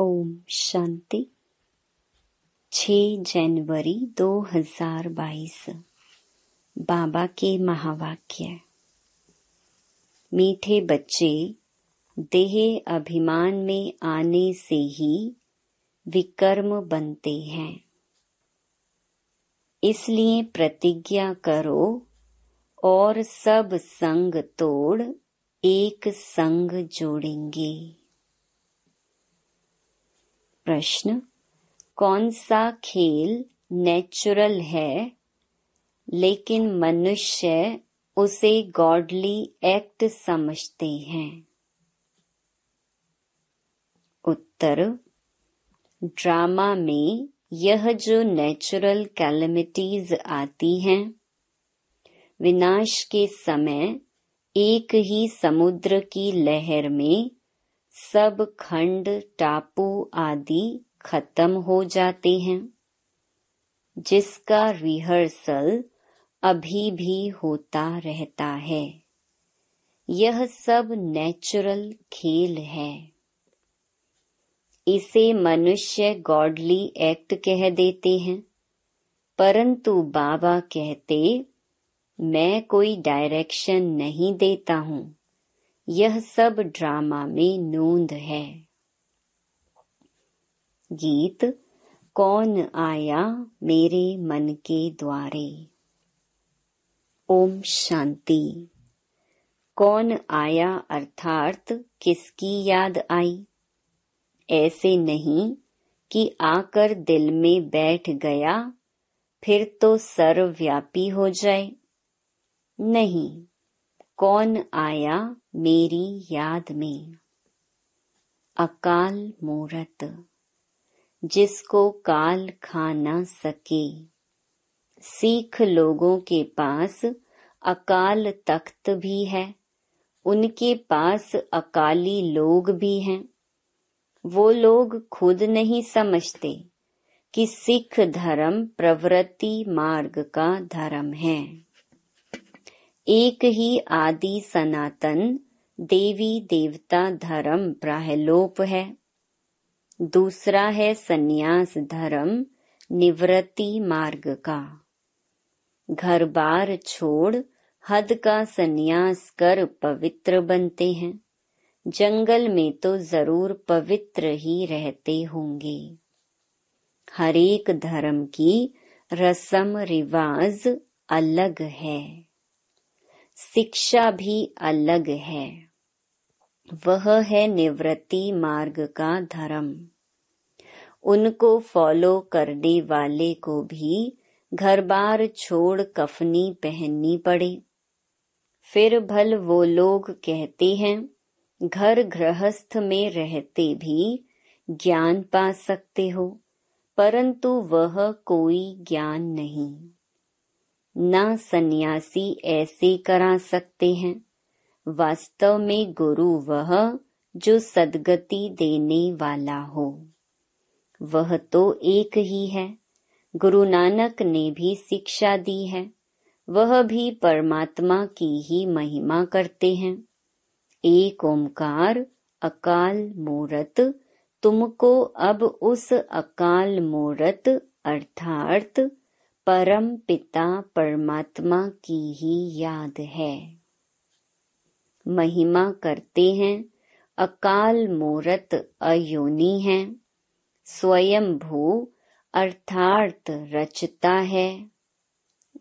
ओम शांति। 6 जनवरी 2022 बाबा के महावाक्य। मीठे बच्चे, देह अभिमान में आने से ही विकर्म बनते हैं। इसलिए प्रतिज्ञा करो और सब संग तोड़ एक संग जोड़ेंगे। प्रश्न, कौन सा खेल नेचुरल है, लेकिन मनुष्य उसे गॉडली एक्ट समझते हैं? उत्तर ड्रामा में यह जो नेचुरल कैलमिटीज आती हैं, विनाश के समय एक ही समुद्र की लहर में सब खंड, टापू आदि खत्म हो जाते हैं। जिसका रिहर्सल अभी भी होता रहता है। यह सब नेचुरल खेल है। इसे मनुष्य गॉडली एक्ट कह देते हैं। परंतु बाबा कहते, मैं कोई डायरेक्शन नहीं देता हूँ। यह सब ड्रामा में नोंद है। गीत, कौन आया मेरे मन के द्वारे? ओम शांति। कौन आया अर्थात किसकी याद आई? ऐसे नहीं कि आकर दिल में बैठ गया, फिर तो सर्वव्यापी हो जाए। नहीं। कौन आया मेरी याद में? अकाल मूरत, जिसको काल खा न सके। सिख लोगों के पास अकाल तख्त भी है, उनके पास अकाली लोग भी हैं। वो लोग खुद नहीं समझते कि सिख धर्म प्रवृत्ति मार्ग का धर्म है। एक ही आदि सनातन, देवी देवता धर्म प्राहलोप है। दूसरा है सन्यास धर्म, निवृत्ति मार्ग का। घर बार छोड़, हद का सन्यास कर पवित्र बनते हैं। जंगल में तो ज़रूर पवित्र ही रहते होंगे। हरेक धर्म की रस्म रिवाज अलग है। शिक्षा भी अलग है। वह है निवृत्ति मार्ग का धर्म। उनको फॉलो करने वाले को भी घर बार छोड़ कफनी पहननी पड़े। फिर भल वो लोग कहते हैं, घर गृहस्थ में रहते भी ज्ञान पा सकते हो, परंतु वह कोई ज्ञान नहीं। न सन्यासी ऐसे करा सकते हैं। वास्तव में गुरु वह जो सदगति देने वाला हो। वह तो एक ही है। गुरु नानक ने भी शिक्षा दी है। वह भी परमात्मा की ही महिमा करते हैं। एक ओमकार अकाल मूरत, तुमको अब उस अकाल मूरत अर्थात परम पिता परमात्मा की ही याद है। महिमा करते हैं, अकाल मूरत अयोनी है। स्वयं भू अर्थात रचता है।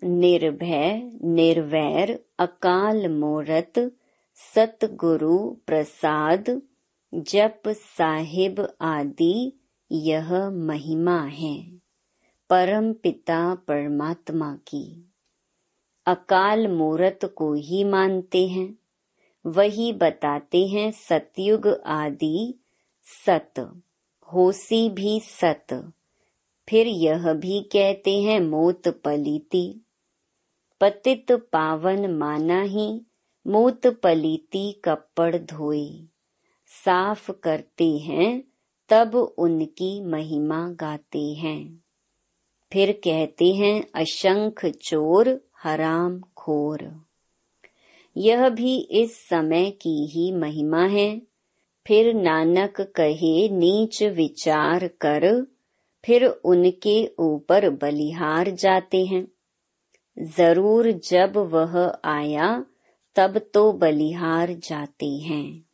निर्भय निर्वैर अकाल मूरत सतगुरु प्रसाद जप साहिब आदि यह महिमा है। परम पिता परमात्मा की। अकाल मूरत को ही मानते हैं, वही बताते हैं सतयुग आदि सत, होसी भी सत। फिर यह भी कहते हैं मोत पलीती। पतित पावन माना ही मोत पलीती कपड़ धोए। साफ़ करते हैं, तब उनकी महिमा गाते हैं। फिर कहते हैं अशंख चोर हराम खोर। यह भी इस समय की ही महिमा है। फिर नानक कहे, नीच विचार कर। फिर उनके ऊपर बलिहार जाते हैं। ज़रूर जब वह आया, तब तो बलिहार जाते हैं।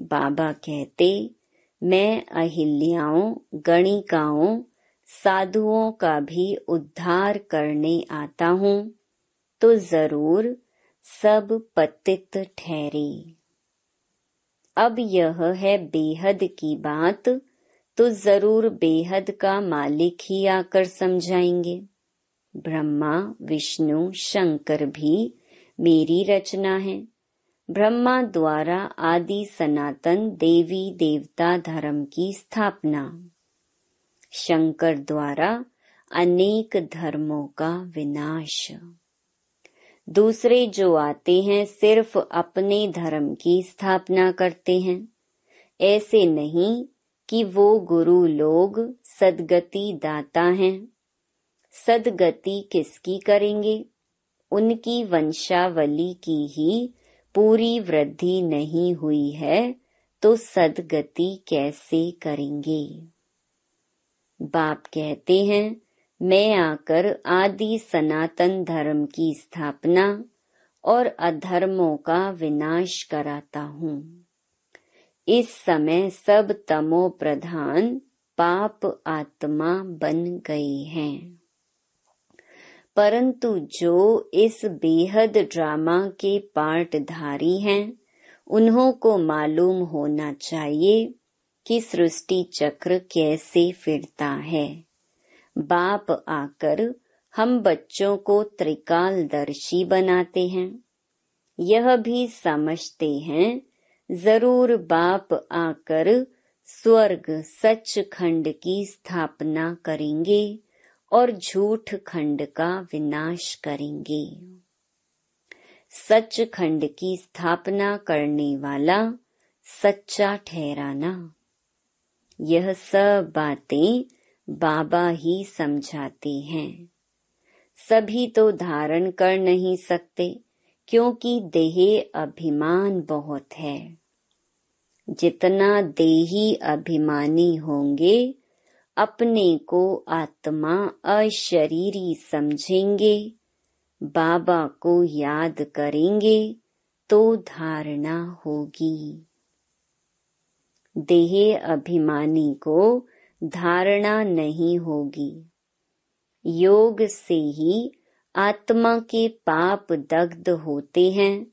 बाबा कहते, मैं अहिल्याओं, गणिकाओं साधुओं का भी उद्धार करने आता हूँ तो ज़रूर सब पतित ठहरे। अब यह है बेहद की बात तो ज़रूर बेहद का मालिक ही आकर समझाएँगे। ब्रह्मा, विष्णु, शंकर भी मेरी रचना है। ब्रह्मा द्वारा आदि सनातन देवी देवता धर्म की स्थापना। शंकर द्वारा अनेक धर्मों का विनाश। दूसरे जो आते हैं सिर्फ़ अपने धर्म की स्थापना करते हैं। ऐसे नहीं कि वो गुरु लोग सदगति दाता हैं। सदगति किसकी करेंगे? उनकी वंशावली की ही पूरी वृद्धि नहीं हुई है तो सदगति कैसे करेंगे? बाप कहते हैं, मैं आकर आदि सनातन धर्म की स्थापना और अधर्मों का विनाश कराता हूँ। इस समय सब तमो प्रधान पाप आत्मा बन गए हैं। परंतु जो इस बेहद ड्रामा के पार्टधारी हैं, उन्हों को मालूम होना चाहिए कि सृष्टि चक्र कैसे फिरता है? बाप आकर हम बच्चों को त्रिकालदर्शी बनाते हैं। यह भी समझते हैं। ज़रूर बाप आकर स्वर्ग सच खंड की स्थापना करेंगे और झूठ खंड का विनाश करेंगे। सच खंड की स्थापना करने वाला सच्चा ठहराना यह सब बातें बाबा ही समझाते हैं। सभी तो धारण कर नहीं सकते, क्योंकि देह अभिमान बहुत है। जितना देही अभिमानी होंगे, अपने को आत्मा अशरीरी समझेंगे, बाबा को याद करेंगे तो धारणा होगी। देह अभिमानी को धारणा नहीं होगी। योग से ही आत्मा के पाप दग्ध होते हैं।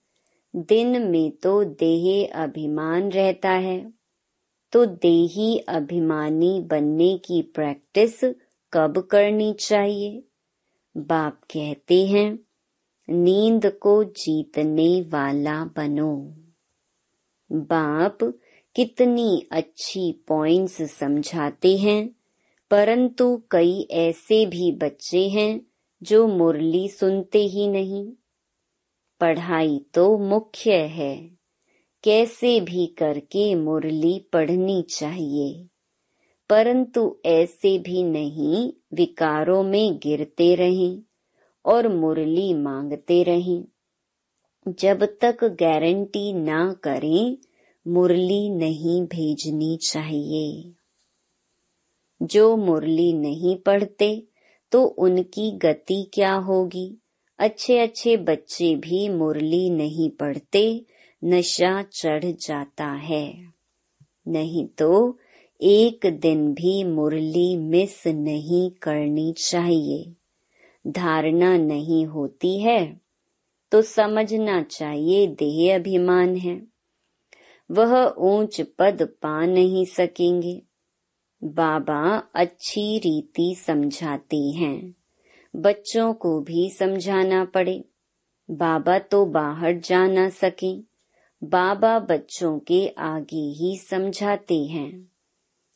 दिन में तो देह अभिमान रहता है। तो देही अभिमानी बनने की प्रैक्टिस कब करनी चाहिए? बाप कहते हैं, नींद को जीतने वाला बनो। बाप कितनी अच्छी पॉइंट्स समझाते हैं। परंतु कई ऐसे भी बच्चे हैं जो मुरली सुनते ही नहीं। पढ़ाई तो मुख्य है। कैसे भी करके मुरली पढ़नी चाहिए। परंतु ऐसे भी नहीं, विकारों में गिरते रहें और मुरली मांगते रहें। जब तक गारंटी ना करें मुरली नहीं भेजनी चाहिए। जो मुरली नहीं पढ़ते तो उनकी गति क्या होगी? अच्छे अच्छे बच्चे भी मुरली नहीं पढ़ते, नशा चढ़ जाता है। नहीं तो एक दिन भी मुरली मिस नहीं करनी चाहिए। धारणा नहीं होती है तो समझना चाहिए देह अभिमान है। वह ऊंच पद पा नहीं सकेंगे। बाबा अच्छी रीति समझाते हैं। बच्चों को भी समझाना पड़े। बाबा तो बाहर जा ना सके। बाबा बच्चों के आगे ही समझाते हैं।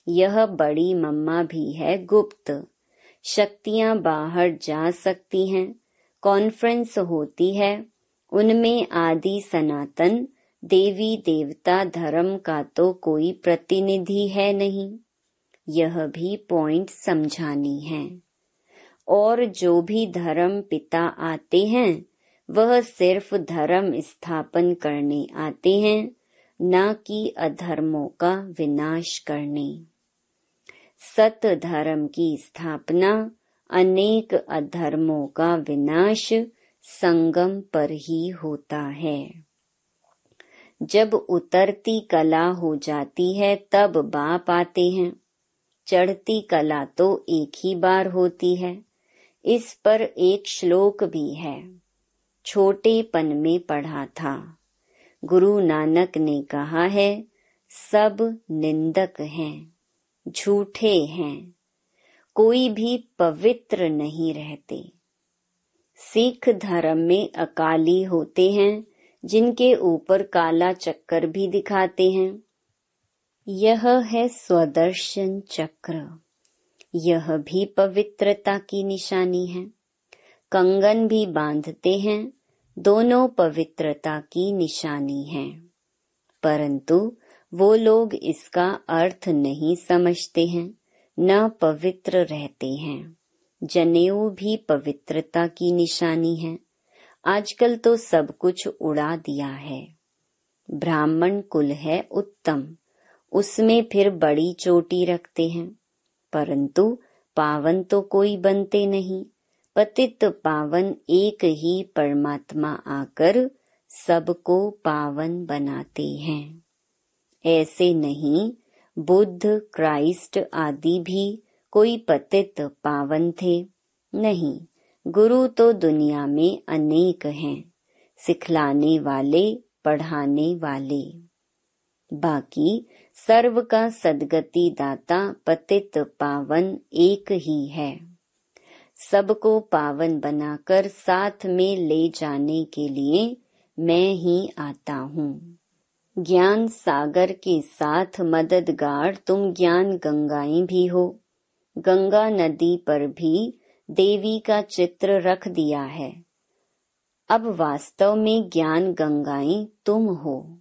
यह बड़ी मम्मा भी है गुप्त। शक्तियाँ बाहर जा सकती हैं। कॉन्फ्रेंस होती है। उनमें आदि सनातन देवी देवता धर्म का तो कोई प्रतिनिधि है नहीं। यह भी पॉइंट समझानी है। और जो भी धर्म पिता आते हैं, वह सिर्फ़ धर्म स्थापन करने आते हैं, न कि अधर्मों का विनाश करने। सत धर्म की स्थापना अनेक अधर्मों का विनाश संगम पर ही होता है। जब उतरती कला हो जाती है, तब बाप आते हैं। चढ़ती कला तो एक ही बार होती है। इस पर एक श्लोक भी है। छोटेपन में पढ़ा था। गुरु नानक ने कहा है, सब निंदक हैं, झूठे हैं, कोई भी पवित्र नहीं रहते। सिख धर्म में अकाली होते हैं जिनके ऊपर काला चक्कर भी दिखाते हैं। यह है स्वदर्शन चक्र। यह भी पवित्रता की निशानी है। कंगन भी बांधते हैं, दोनों पवित्रता की निशानी है। परंतु वो लोग इसका अर्थ नहीं समझते हैं, न पवित्र रहते हैं। जनेऊ भी पवित्रता की निशानी है। आजकल तो सब कुछ उड़ा दिया है। ब्राह्मण कुल है उत्तम। उसमें फिर बड़ी चोटी रखते हैं। परंतु पावन तो कोई बनते नहीं। पतित पावन एक ही परमात्मा आकर सबको पावन बनाते हैं। ऐसे नहीं, बुद्ध, क्राइस्ट आदि भी कोई पतित पावन थे। नहीं गुरु तो दुनिया में अनेक हैं, सिखलाने वाले, पढ़ाने वाले। बाकी सर्व का सदगति दाता पतित पावन एक ही है। सबको पावन बनाकर साथ में ले जाने के लिए मैं ही आता हूँ। ज्ञान सागर के साथ मददगार तुम ज्ञान गंगाएँ भी हो, गंगा नदी पर भी देवी का चित्र रख दिया है। अब वास्तव में ज्ञान गंगाएँ तुम हो।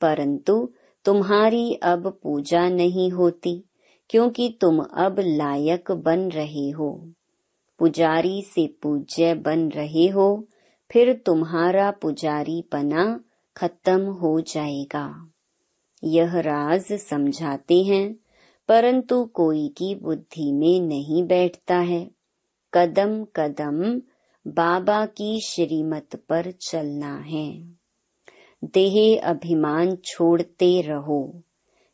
परंतु तुम्हारी अब पूजा नहीं होती, क्योंकि तुम अब लायक बन रहे हो। पुजारी से पूज्य बन रहे हो, फिर तुम्हारा पुजारी पना खत्म हो जाएगा। यह राज समझाते हैं, परंतु कोई की बुद्धि में नहीं बैठता है। कदम कदम बाबा की श्रीमत पर चलना है। देह अभिमान छोड़ते रहो।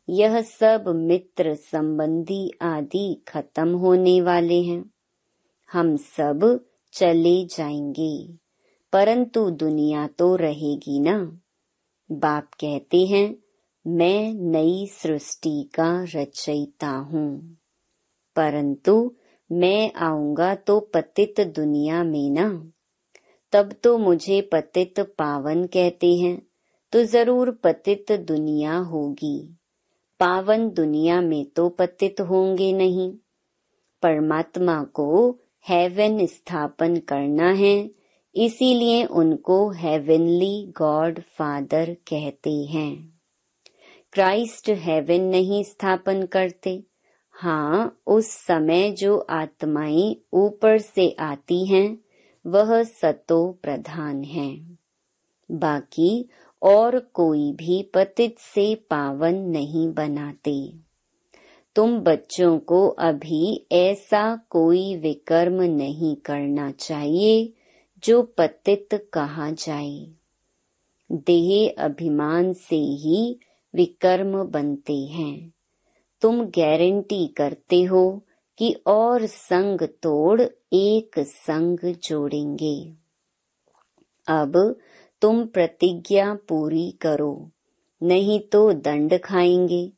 यह सब मित्र संबंधी आदि खत्म होने वाले हैं। हम सब चले जाएँगे, परंतु दुनिया तो रहेगी ना। बाप कहते हैं, मैं नई सृष्टि का रचयिता हूँ, परंतु मैं आऊँगा तो पतित दुनिया में ना। तब तो मुझे पतित पावन कहते हैं तो ज़रूर पतित दुनिया होगी। पावन दुनिया में तो पतित होंगे नहीं। परमात्मा को हेवन स्थापन करना है, इसीलिए उनको हेवनली गॉड फादर कहते हैं। क्राइस्ट हेवन नहीं स्थापन करते। हाँ उस समय जो आत्माएँ ऊपर से आती हैं, वह सतो प्रधान है। बाकी और कोई भी पतित से पावन नहीं बनाते। तुम बच्चों को अभी ऐसा कोई विकर्म नहीं करना चाहिए, जो पतित कहा जाए। देह अभिमान से ही विकर्म बनते हैं। तुम गारंटी करते हो कि और संग तोड़ एक संग जोड़ेंगे। अब तुम प्रतिज्ञा पूरी करो, नहीं तो दंड खाएँगे।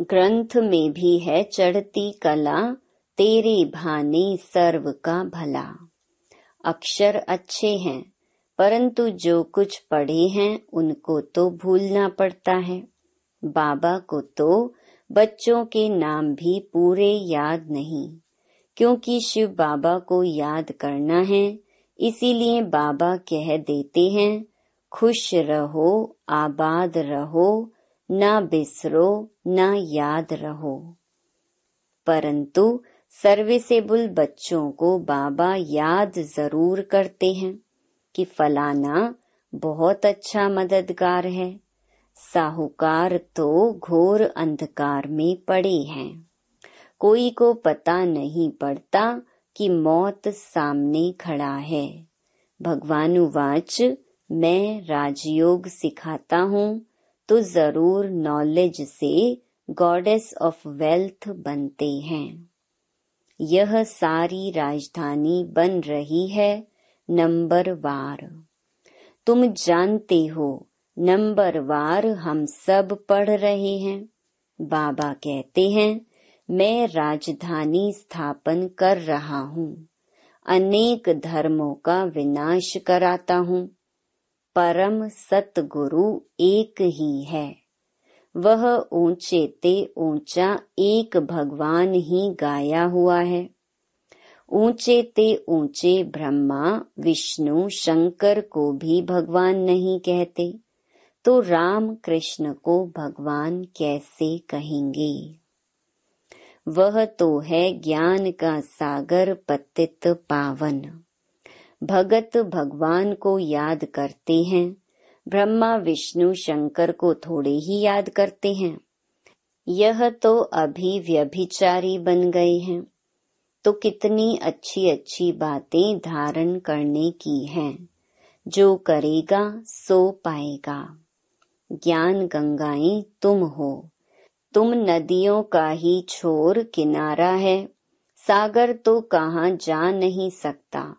ग्रंथ में भी है चढ़ती कला, तेरे भाने सर्व का भला। अक्षर अच्छे हैं, परंतु जो कुछ पढ़े हैं उनको तो भूलना पड़ता है। बाबा को तो बच्चों के नाम भी पूरे याद नहीं, क्योंकि शिव बाबा को याद करना है, इसीलिए बाबा कह देते हैं, खुश रहो, आबाद रहो, न बिसरो, न याद रहो। परंतु सर्विसेबल बच्चों को बाबा याद ज़रूर करते हैं कि फलाना बहुत अच्छा मददगार है। साहूकार तो घोर अंधकार में पड़े हैं। कोई को पता नहीं पड़ता कि मौत सामने खड़ा है। भगवान वाच मैं राजयोग सिखाता हूँ तो ज़रूर नॉलेज से गॉडेस ऑफ़ वेल्थ बनते हैं। यह सारी राजधानी बन रही है, नंबर वार। तुम जानते हो नंबर वार हम सब पढ़ रहे हैं। बाबा कहते हैं, मैं राजधानी स्थापन कर रहा हूँ। अनेक धर्मों का विनाश कराता हूँ। परम सतगुरु एक ही है। वह ऊँचे ते ऊँचा एक भगवान ही गाया हुआ है। ऊँचे ते ऊँचे ब्रह्मा, विष्णु, शंकर को भी भगवान नहीं कहते। तो राम कृष्ण को भगवान कैसे कहेंगे? वह तो है ज्ञान का सागर पतित पावन। भगत भगवान को याद करते हैं। ब्रह्मा, विष्णु, शंकर को थोड़े ही याद करते हैं। यह तो अभी व्यभिचारी बन गए हैं। तो कितनी अच्छी अच्छी बातें धारण करने की हैं। जो करेगा, सो पाएगा। ज्ञान गंगाएँ तुम हो। तुम नदियों का ही छोर किनारा है। सागर तो कहाँ जा नहीं सकता।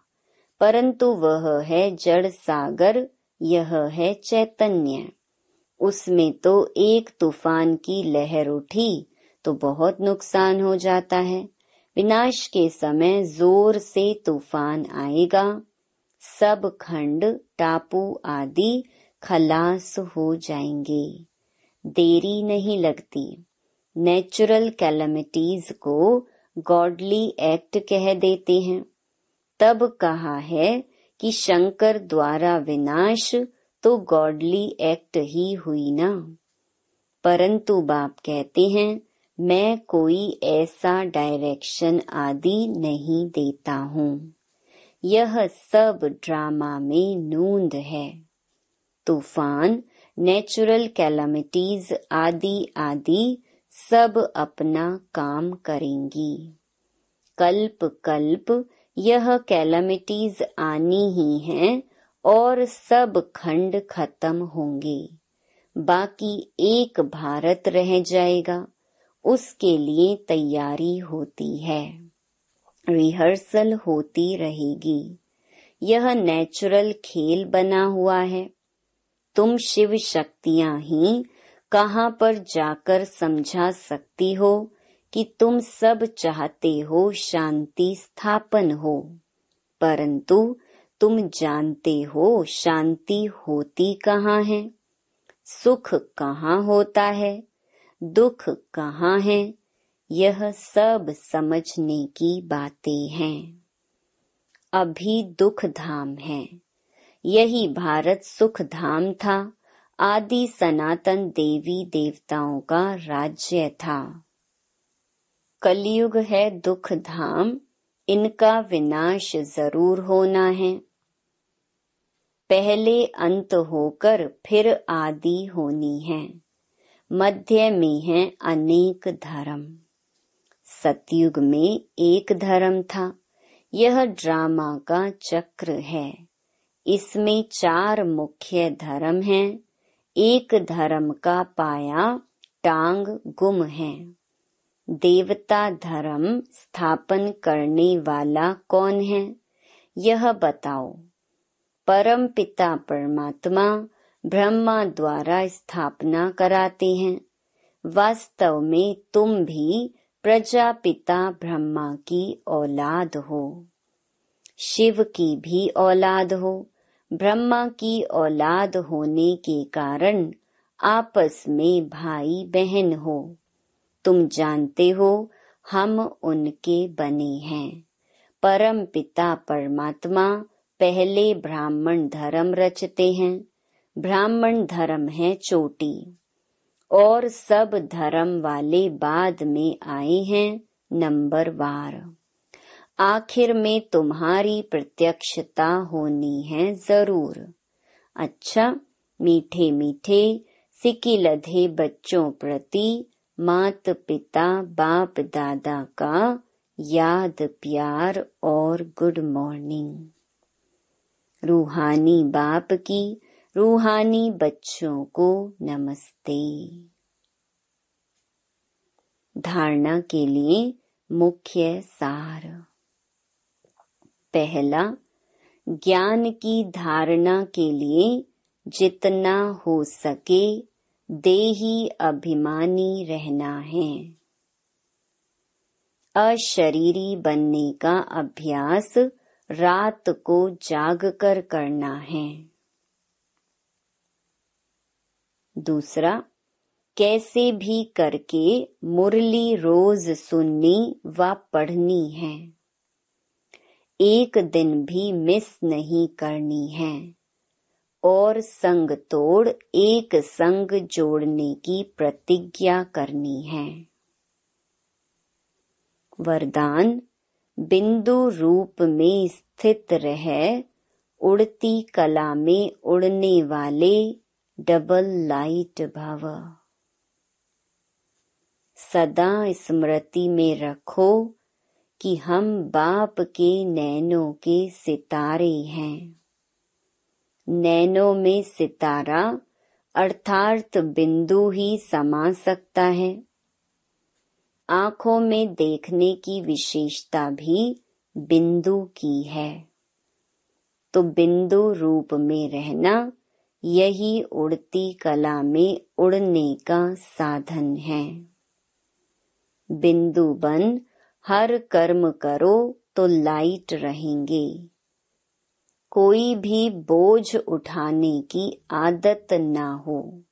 परंतु वह है जड़ सागर, यह है चैतन्य। उसमें तो एक तूफ़ान की लहर उठी तो बहुत नुकसान हो जाता है। विनाश के समय ज़ोर से तूफ़ान आएगा। सब खंड, टापू आदि खलास हो जाएँगे। देरी नहीं लगती। नेचुरल कैलमिटीज को गॉडली एक्ट कह देते हैं। तब कहा है कि शंकर द्वारा विनाश तो गॉडली एक्ट ही हुई ना। परंतु बाप कहते हैं, मैं कोई ऐसा डायरेक्शन आदि नहीं देता हूँ। यह सब ड्रामा में नूंद है। तूफ़ान नेचुरल कैलामिटीज आदि आदि सब अपना काम करेंगी। कल्प कल्प, यह कैलामिटीज आनी ही हैं और सब खंड खत्म होंगे। बाकी एक भारत रह जाएगा, उसके लिए तैयारी होती है। रिहर्सल होती रहेगी। यह नेचुरल खेल बना हुआ है। तुम शिव शक्तियाँ ही कहाँ पर जाकर समझा सकती हो कि तुम सब चाहते हो शांति स्थापन हो? परंतु तुम जानते हो शांति होती कहाँ है? सुख कहाँ होता है? दुख कहाँ है? यह सब समझने की बातें हैं। अभी दुख धाम है। यही भारत सुख धाम था। आदि सनातन देवी देवताओं का राज्य था। कलयुग है दुख धाम इनका विनाश ज़रूर होना है। पहले अंत होकर फिर आदि होनी है। मध्य में है अनेक धर्म। सतयुग में एक धर्म था। यह ड्रामा का चक्र है। इसमें चार मुख्य धर्म हैं। एक धर्म का पाया टांग गुम है। देवता धर्म स्थापन करने वाला कौन है? यह बताओ। परम पिता परमात्मा ब्रह्मा द्वारा स्थापना कराते हैं। वास्तव में तुम भी प्रजापिता ब्रह्मा की औलाद हो। शिव की भी औलाद हो। ब्रह्मा की औलाद होने के कारण आपस में भाई बहन हो। तुम जानते हो, हम उनके बने हैं। परम पिता परमात्मा पहले ब्राह्मण धर्म रचते हैं। ब्राह्मण धर्म है चोटी। और सब धर्म वाले बाद में आए हैं नंबर वार। आखिर में तुम्हारी प्रत्यक्षता होनी है ज़रूर। अच्छा मीठे मीठे सिक्की लधे बच्चों प्रति मात पिता बाप दादा का याद, प्यार और गुड मॉर्निंग। रूहानी बाप की, रूहानी बच्चों को नमस्ते। धारणा के लिए मुख्य सार। पहला, ज्ञान की धारणा के लिए जितना हो सके देही अभिमानी रहना है। अशरीरी बनने का अभ्यास रात को जागकर करना है। दूसरा, कैसे भी करके मुरली रोज सुननी व पढ़नी है। एक दिन भी मिस नहीं करनी है। और संग तोड़ एक संग जोड़ने की प्रतिज्ञा करनी है। वरदान, बिंदु रूप में स्थित रह, उड़ती कला में उड़ने वाले डबल लाइट भव। सदा स्मृति में रखो कि हम बाप के नैनों के सितारे हैं। नैनों में सितारा अर्थार्थ बिंदु ही समा सकता है। आँखों में देखने की विशेषता भी बिंदु की है। तो बिंदु रूप में रहना यही उड़ती कला में उड़ने का साधन है। बिंदु बन हर कर्म करो तो लाइट रहेंगे। कोई भी बोझ उठाने की आदत ना हो।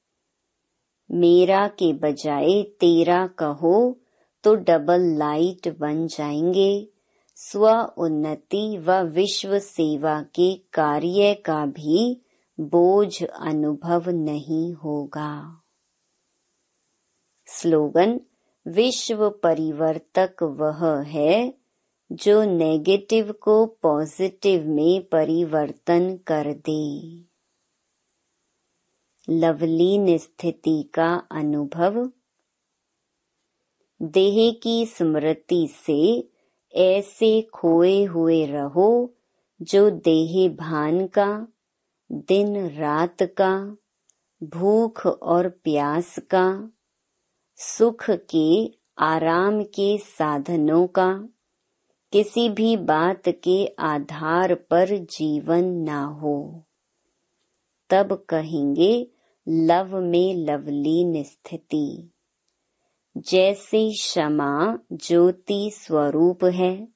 मेरा के बजाय तेरा कहो तो डबल लाइट बन जाएँगे। स्व उन्नति व विश्व सेवा के कार्य का भी बोझ अनुभव नहीं होगा। स्लोगन विश्व परिवर्तक वह है, जो नेगेटिव को पॉजिटिव में परिवर्तन कर दे। लवलीन स्थिति का अनुभव। देह की स्मृति से ऐसे खोए हुए रहो, जो देह भान का, दिन रात का, भूख और प्यास का सुख के, आराम के साधनों का। किसी भी बात के आधार पर जीवन ना हो। तब कहेंगे, लव में लवलीन स्थिति। जैसे क्षमा ज्योति स्वरूप है,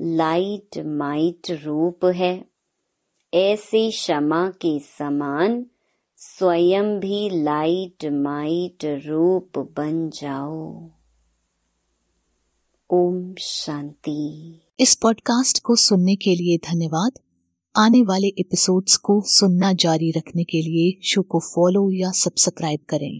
लाइट माइट रूप है, ऐसे क्षमा के समान स्वयं भी लाइट माइट रूप बन जाओ। ओम शांति। इस पॉडकास्ट को सुनने के लिए धन्यवाद। आने वाले एपिसोड्स को सुनना जारी रखने के लिए शो को फॉलो या सब्सक्राइब करें।